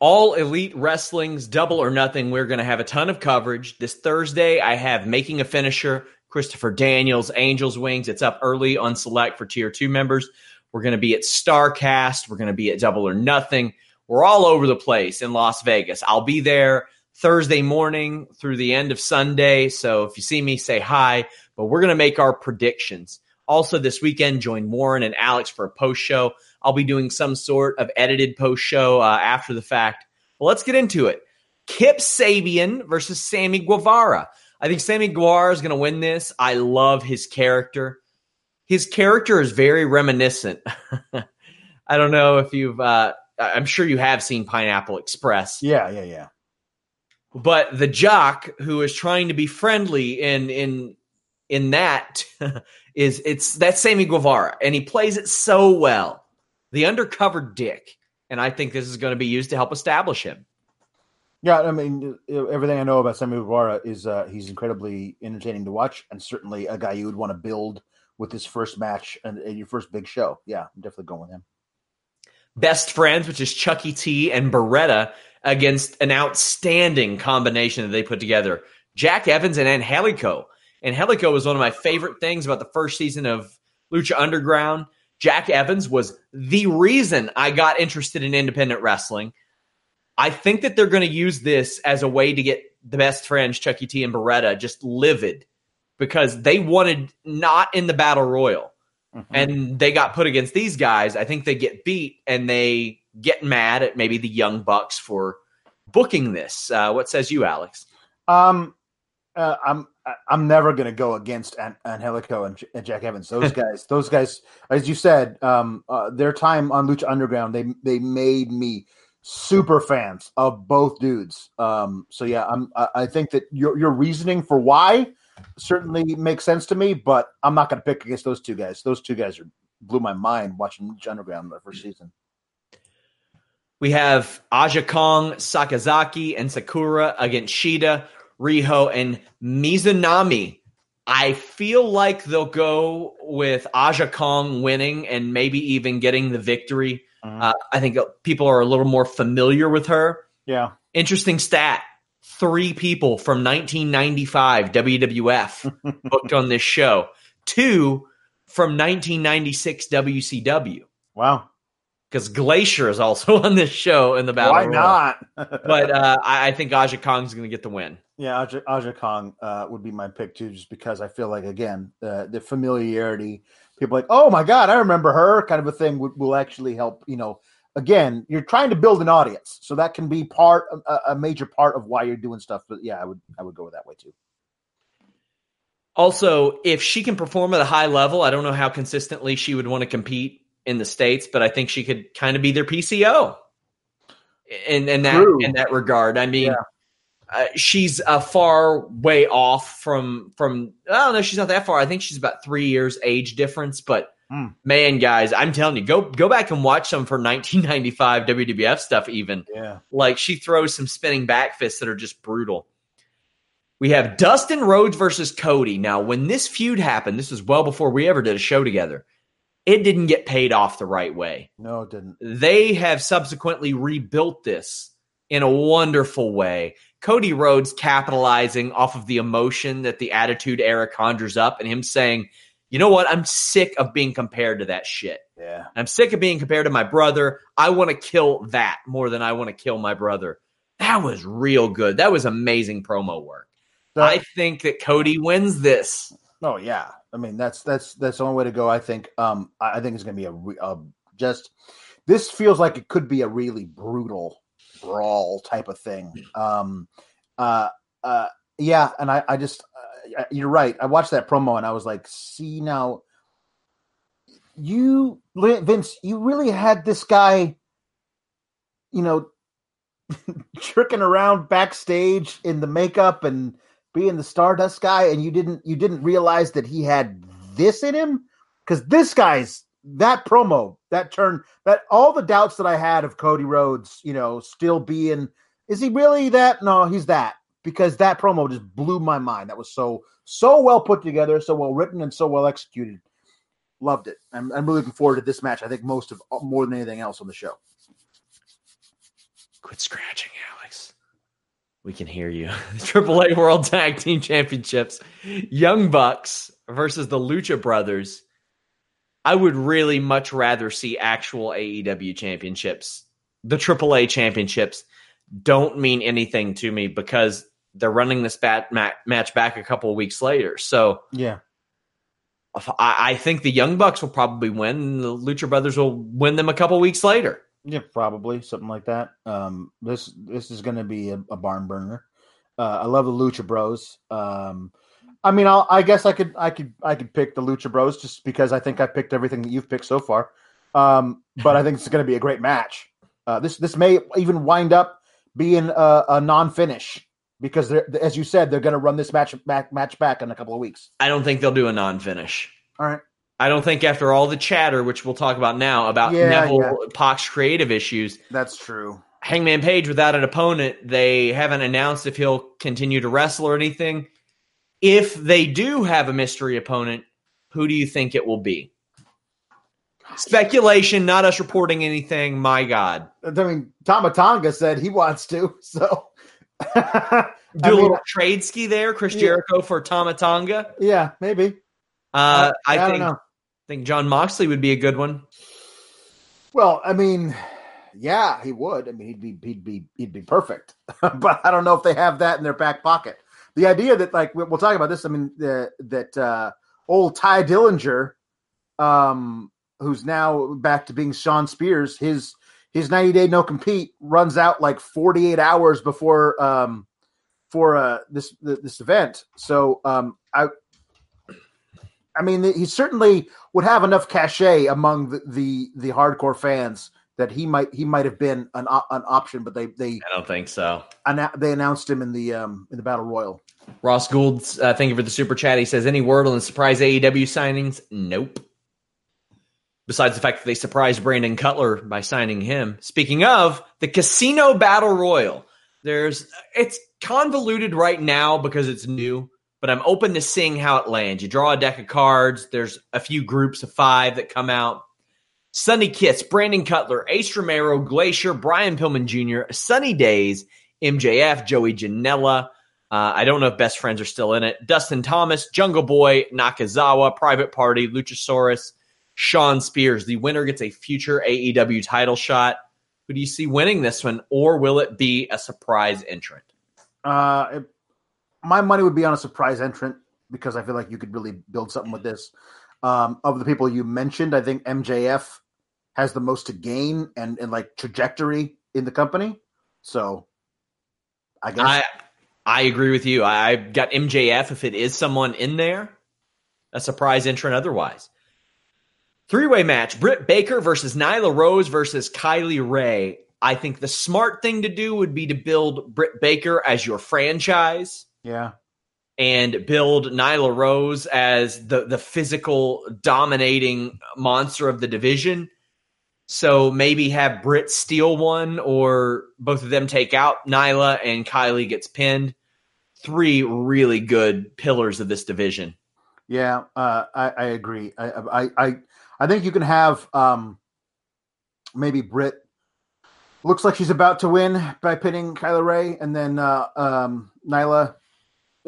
All Elite Wrestling's Double or Nothing. We're going to have a ton of coverage this Thursday. I have Making a Finisher, Christopher Daniels, Angels Wings. It's up early on Select for Tier Two members. We're going to be at Starcast. We're going to be at Double or Nothing. We're all over the place in Las Vegas. I'll be there Thursday morning through the end of Sunday. So if you see me, say hi. But we're going to make our predictions. Also, this weekend, join Warren and Alex for a post show. I'll be doing some sort of edited post show uh, after the fact. Well, let's get into it. Kip Sabian versus Sammy Guevara. I think Sammy Guevara is going to win this. I love his character. His character is very reminiscent. <laughs> I don't know if you've, uh, I'm sure you have seen Pineapple Express. Yeah, yeah, yeah. But the jock who is trying to be friendly in in in that <laughs> is it's that's Sammy Guevara, and he plays it so well. The undercover dick, and I think this is going to be used to help establish him. Yeah, I mean, everything I know about Sammy Guevara is uh, he's incredibly entertaining to watch, and certainly a guy you would want to build with his first match and, and your first big show. Yeah, I'm definitely going with him. Best friends, which is Chuckie T and Beretta, against an outstanding combination that they put together. Jack Evans and Angelico. Angelico was one of my favorite things about the first season of Lucha Underground. Jack Evans was the reason I got interested in independent wrestling. I think that they're going to use this as a way to get the best friends, Chuckie T and Beretta, just livid because they wanted not in the battle royal. Mm-hmm. And they got put against these guys. I think they get beat and they get mad at maybe the young bucks for booking this. Uh, what says you, Alex? Um, uh, I'm I'm never going to go against An- Angelico and, and, Jack Evans. Those <laughs> guys, those guys, as you said, um, uh, their time on Lucha Underground, they they made me super fans of both dudes. Um, so yeah, I'm. I think that your your reasoning for why certainly makes sense to me, but I'm not going to pick against those two guys. Those two guys are blew my mind watching Lucha Underground the first season. We have Aja Kong, Sakazaki, and Sakura against Shida, Riho, and Mizunami. I feel like they'll go with Aja Kong winning and maybe even getting the victory. Mm-hmm. Uh, I think people are a little more familiar with her. Yeah. Interesting stat three people from 1995 WWF <laughs> booked on this show, two from 1996 WCW. Wow. Because Glacier is also <laughs> on this show in the battle. Why not? <laughs> but uh, I, I, think Aja Kong's going to get the win. Yeah, Aja, Aja Kong uh, would be my pick too, just because I feel like again uh, the familiarity. People like, oh my god, I remember her, kind of a thing would, will actually help. You know, again, you're trying to build an audience, so that can be part a, a major part of why you're doing stuff. But yeah, I would I would go that way too. Also, if she can perform at a high level, I don't know how consistently she would want to compete in the states, but I think she could kind of be their PCO in in that True. in that regard. I mean. Yeah. Uh, she's a far way off from from. I don't know. She's not that far. I think she's about three years age difference, but Mm. Man, guys, I'm telling you, go go back and watch some for 1995 WWF stuff. Even yeah, like she throws some spinning back fists that are just brutal. We have Dustin Rhodes versus Cody. Now, when this feud happened, this was well before we ever did a show together. It didn't get paid off the right way. No, it didn't. They have subsequently rebuilt this in a wonderful way. Cody Rhodes capitalizing off of the emotion that the Attitude Era conjures up and him saying, you know what? I'm sick of being compared to that shit. Yeah. I'm sick of being compared to my brother. I want to kill that more than I want to kill my brother. That was real good. That was amazing promo work. I think that Cody wins this. Oh yeah. I mean that's that's that's the only way to go. I think. Um, I think it's going to be a, a just. This feels like it could be a really brutal brawl type of thing. Um, uh, uh, yeah, and I, I just you're right. I watched that promo and I was like, see now, you Vince, you really had this guy, you know, <laughs> tricking around backstage in the makeup and being the Stardust guy, and you didn't you didn't realize that he had this in him because this guy's that promo that turn that all the doubts that I had of Cody Rhodes, you know, still being is he really that? No, he's that because that promo just blew my mind. That was so so well put together, so well written, and so well executed. Loved it. I'm, I'm really looking forward to this match. I think most of more than anything else on the show. Quit scratching, Alex. We can hear you. <laughs> AAA World Tag Team Championships, Young Bucks versus the Lucha Brothers. I would really much rather see actual AEW championships. The AAA championships don't mean anything to me because they're running this bat match back a couple of weeks later. So yeah, I, I think the Young Bucks will probably win. The Lucha Brothers will win them a couple weeks later. Yeah, probably something like that. Um, this this is going to be a, a, barn burner. Uh, I love the Lucha Bros. Um, I mean, I'll, I guess I could I could I could pick the Lucha Bros just because I think I picked everything that you've picked so far. Um, but I think it's going to be a great match. Uh, this this may even wind up being a, a non-finish because they're as you said they're going to run this match back match back in a couple of weeks. I don't think they'll do a non-finish. All right. I don't think after all the chatter, which we'll talk about now, about yeah, Neville yeah. Pac's creative issues. That's true. Hangman Page without an opponent, they haven't announced if he'll continue to wrestle or anything. If they do have a mystery opponent, who do you think it will be? Speculation, not us reporting anything. My God. I mean, Tama Tonga said he wants to, so <laughs> do a mean, little trade ski there, Chris yeah. Jericho for Tama Tonga. Yeah, maybe. Uh, I, I, think, think Jon Moxley would be a good one. Well, I mean, yeah, he would. I mean, he'd be he'd be he'd be perfect. <laughs> but I don't know if they have that in their back pocket. The idea that like we'll talk about this. I mean, the, that uh, old Tye Dillinger, um, who's now back to being Shawn Spears, his his 90 day no compete runs out like 48 hours before um for uh this this event. So um I I mean he certainly would have enough cachet among the the, the hardcore fans that he might he might have been an an option, but they they I don't think so. they announced him in the um in the battle royal. Ross Gould, uh, thank you for the super chat. He says, "Any word on the surprise AEW signings?" Nope besides the fact that they surprised Brandon Cutler by signing him. Speaking of the Casino Battle Royal, there's it's convoluted right now because it's new, but I'm open to seeing how it lands. You draw a deck of cards, there's a few groups of five that come out. Sonny Kiss, Brandon Cutler, Ace Romero, Glacier, Brian Pillman Jr., Sunny Days, MJF, Joey Janela. Uh, I don't know if Best Friends are still in it. Dustin Thomas, Jungle Boy, Nakazawa, Private Party, Luchasaurus, Shawn Spears. The winner gets a future AEW title shot. Who do you see winning this one, or will it be a surprise entrant? Uh, it, my money would be on a surprise entrant because I feel like you could really build something with this. Um, of the people you mentioned, I think MJF has the most to gain and, and like trajectory in the company. So I guess I I agree with you. I've got MJF if it is someone in there, a surprise entrant otherwise. Three way match Britt Baker versus Nyla Rose versus Kylie Rae. I think the smart thing to do would be to build Britt Baker as your franchise. Yeah. And build Nyla Rose as the, the physical dominating monster of the division. So maybe have Britt steal one or both of them take out Nyla and Kylie gets pinned. Three really good pillars of this division. Yeah, uh, I, I, agree. I, I, I I think you can have um, maybe Britt looks like she's about to win by pinning Kylie Rae, and then uh, um, Nyla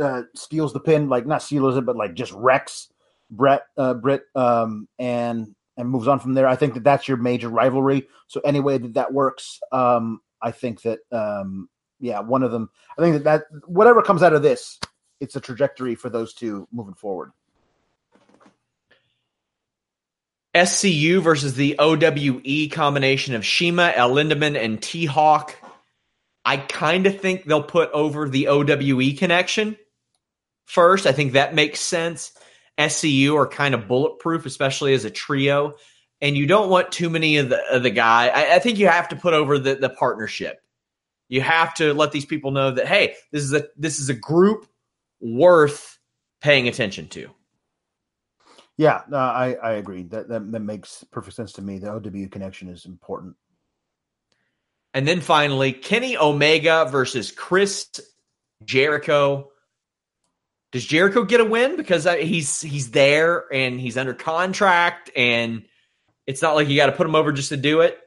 uh, steals the pin, like not steals it, but like just wrecks Brett uh, Britt um, and and moves on from there. I think that that's your major rivalry. So any way that that works, um, I think that um, yeah, one of them. I think that that whatever comes out of this, it's a trajectory for those two moving forward. SCU versus the OWE combination of CIMA, El Lindaman, and T Hawk. I kind of think they'll put over the OWE connection first. I think that makes sense. SCU are kind of bulletproof, especially as a trio. And you don't want too many of the of the guy. I, I think you have to put over the, the partnership. You have to let these people know that hey, this is a this is a group worth paying attention to. Yeah, uh, I I agree. That, that that makes perfect sense to me. The OW connection is important. And then finally, Kenny Omega versus Chris Jericho. Does Jericho get a win because uh, he's he's there and he's under contract and it's not like you got to put him over just to do it?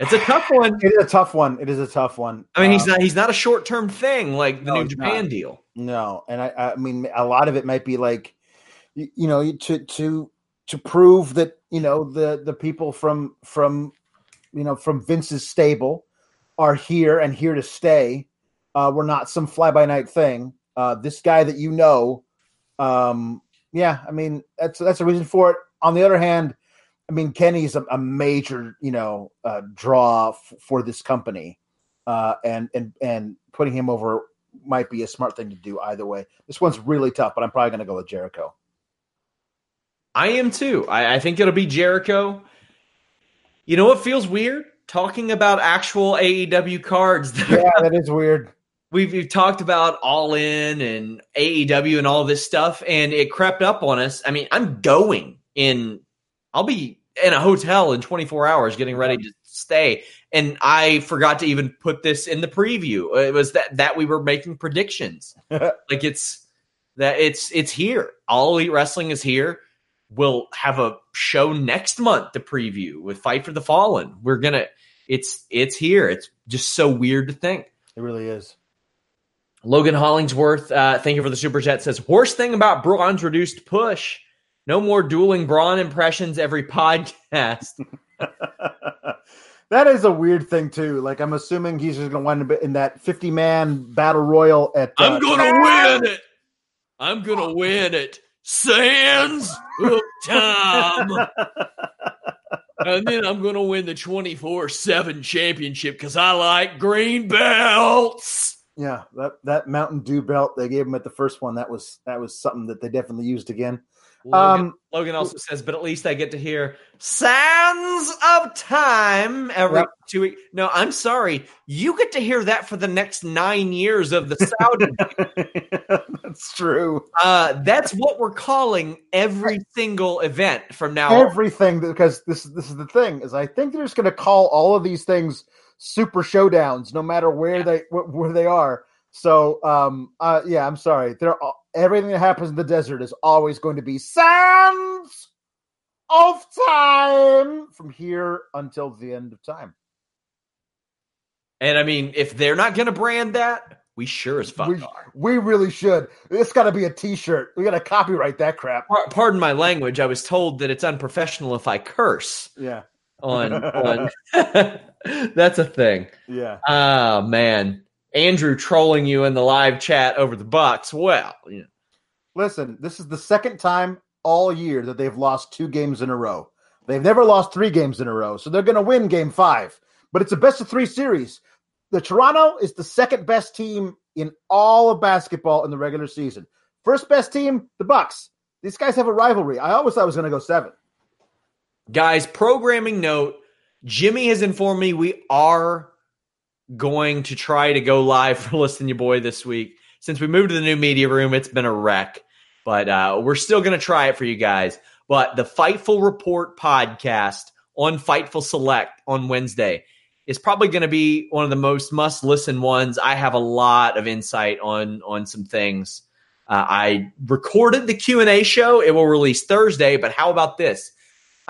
It's a tough one. It is a tough one. It is a tough one. I mean, he's um, not he's not a short term thing like the no, New Japan not. deal. No, and I, I mean, a lot of it might be like, you, you know, to to to prove that you know the the people from from you know from Vince's stable are here and here to stay. Uh, we're not some fly by night thing. Uh, this guy that you know Um, yeah, I mean that's that's a reason for it. On the other hand, I mean Kenny's a, a major you know uh, draw f- for this company, uh, and and and putting him over might be a smart thing to do either way. This one's really tough, but I'm probably going to go with Jericho. I am too. I, I think it'll be Jericho. You know what feels weird? Talking about actual AEW cards. <laughs> yeah, that is weird. We've, we've talked about All In and AEW and all this stuff, and it crept up on us. I mean, I'm going in, I'll be in a hotel in 24 hours getting ready to stay. And I forgot to even put this in the preview. It was that, that we were making predictions. <laughs> like it's, that it's it's here. All Elite Wrestling is here. We'll have a show next month to preview with Fight for the Fallen. We're gonna it's it's here. It's just so weird to think. It really is. Logan Hollingsworth, uh, thank you for the super chat. Says worst thing about Braun's reduced push. No more dueling Braun impressions every <laughs> podcast. <laughs> that is a weird thing too. Like I'm assuming he's just going to wind up in that 50 man battle royal at. Uh, I'm going to win it. I'm going to win it. Sands of time. and then I'm going to win the 24 7 championship because I like green belts. Yeah, that, that Mountain Dew belt they gave him at the first one, that was that was something that they definitely used again. Logan, um, Logan also says, but at least I get to hear "Sounds of Time every yep. two weeks. No, I'm sorry. You get to hear that for the next nine years of the Saudi. <laughs> that's true. Uh, that's what we're calling every single event from now on. Everything, on. because this, this is the thing, is I think they're just going to call all of these things super showdowns, no matter where yeah. they where they are. So, um, uh, yeah, I'm sorry. They're everything that happens in the desert is always going to be sands of time from here until the end of time. And I mean, if they're not going to brand that, we sure as fuck we, are. We really should. It's got to be a T-shirt. We got to copyright that crap. Pardon my language. I was told that it's unprofessional if I curse. Yeah. On on. <laughs> <laughs> That's a thing. Yeah. Oh man. Andrew trolling you in the live chat over the Bucks. Well, yeah. listen, this is the second time all year that they've lost two games in a row. They've never lost three games in a row, so they're going to win game five. But it's a best of three series. The Toronto is the second best team in all of basketball in the regular season. First best team, the Bucks. These guys have a rivalry. I always thought it was going to go seven. Guys, programming note: Jimmy has informed me we are going to try to go live for <laughs> Listen Your Boy this week. Since we moved to the new media room, it's been a wreck, but uh, we're still going to try it for you guys. But the Fightful Report podcast on Fightful Select on Wednesday is probably going to be one of the most must listen ones. I have a lot of insight on on some things. Uh, I recorded the Q and A show. It will release Thursday. But how about this?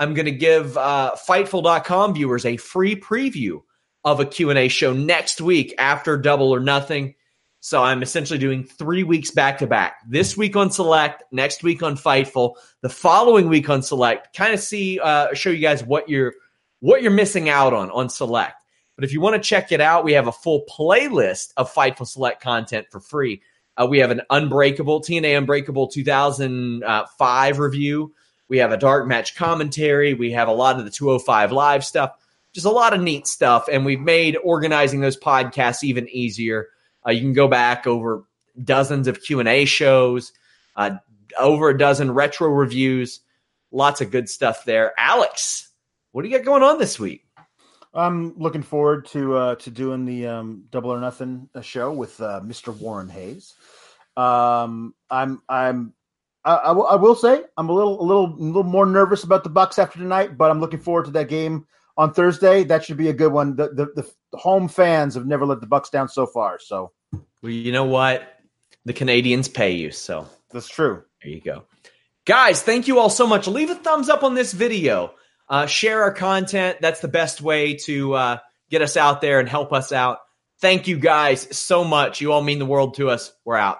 I'm going to give uh, Fightful.com viewers a free preview of a Q&A show next week after Double or Nothing. So I'm essentially doing three weeks back to back. This week on Select, next week on Fightful, the following week on Select. Kind of see, uh, show you guys what you're what you're missing out on on Select. But if you want to check it out, we have a full playlist of Fightful Select content for free. Uh, we have an Unbreakable TNA Unbreakable 2005 review. We have a dark match commentary. We have a lot of the 205 live stuff just a lot of neat stuff. And we've made organizing those podcasts even easier. Uh, you can go back over dozens of Q and A shows, uh, over a dozen retro reviews, lots of good stuff there. Alex, what do you got going on this week? I'm looking forward to uh, to doing the um, Double or Nothing uh, show with uh, Mr. Warren Hayes. Um, I'm I'm I, I, w- I will say I'm a little a little a little more nervous about the Bucks after tonight, but I'm looking forward to that game on Thursday. That should be a good one. The, the, the home fans have never let the Bucks down so far. So, well, you know what? The Canadians pay you, so that's true. There you go, guys. Thank you all so much. Leave a thumbs up on this video. Uh, share our content. That's the best way to uh, get us out there and help us out. Thank you guys so much. You all mean the world to us. We're out.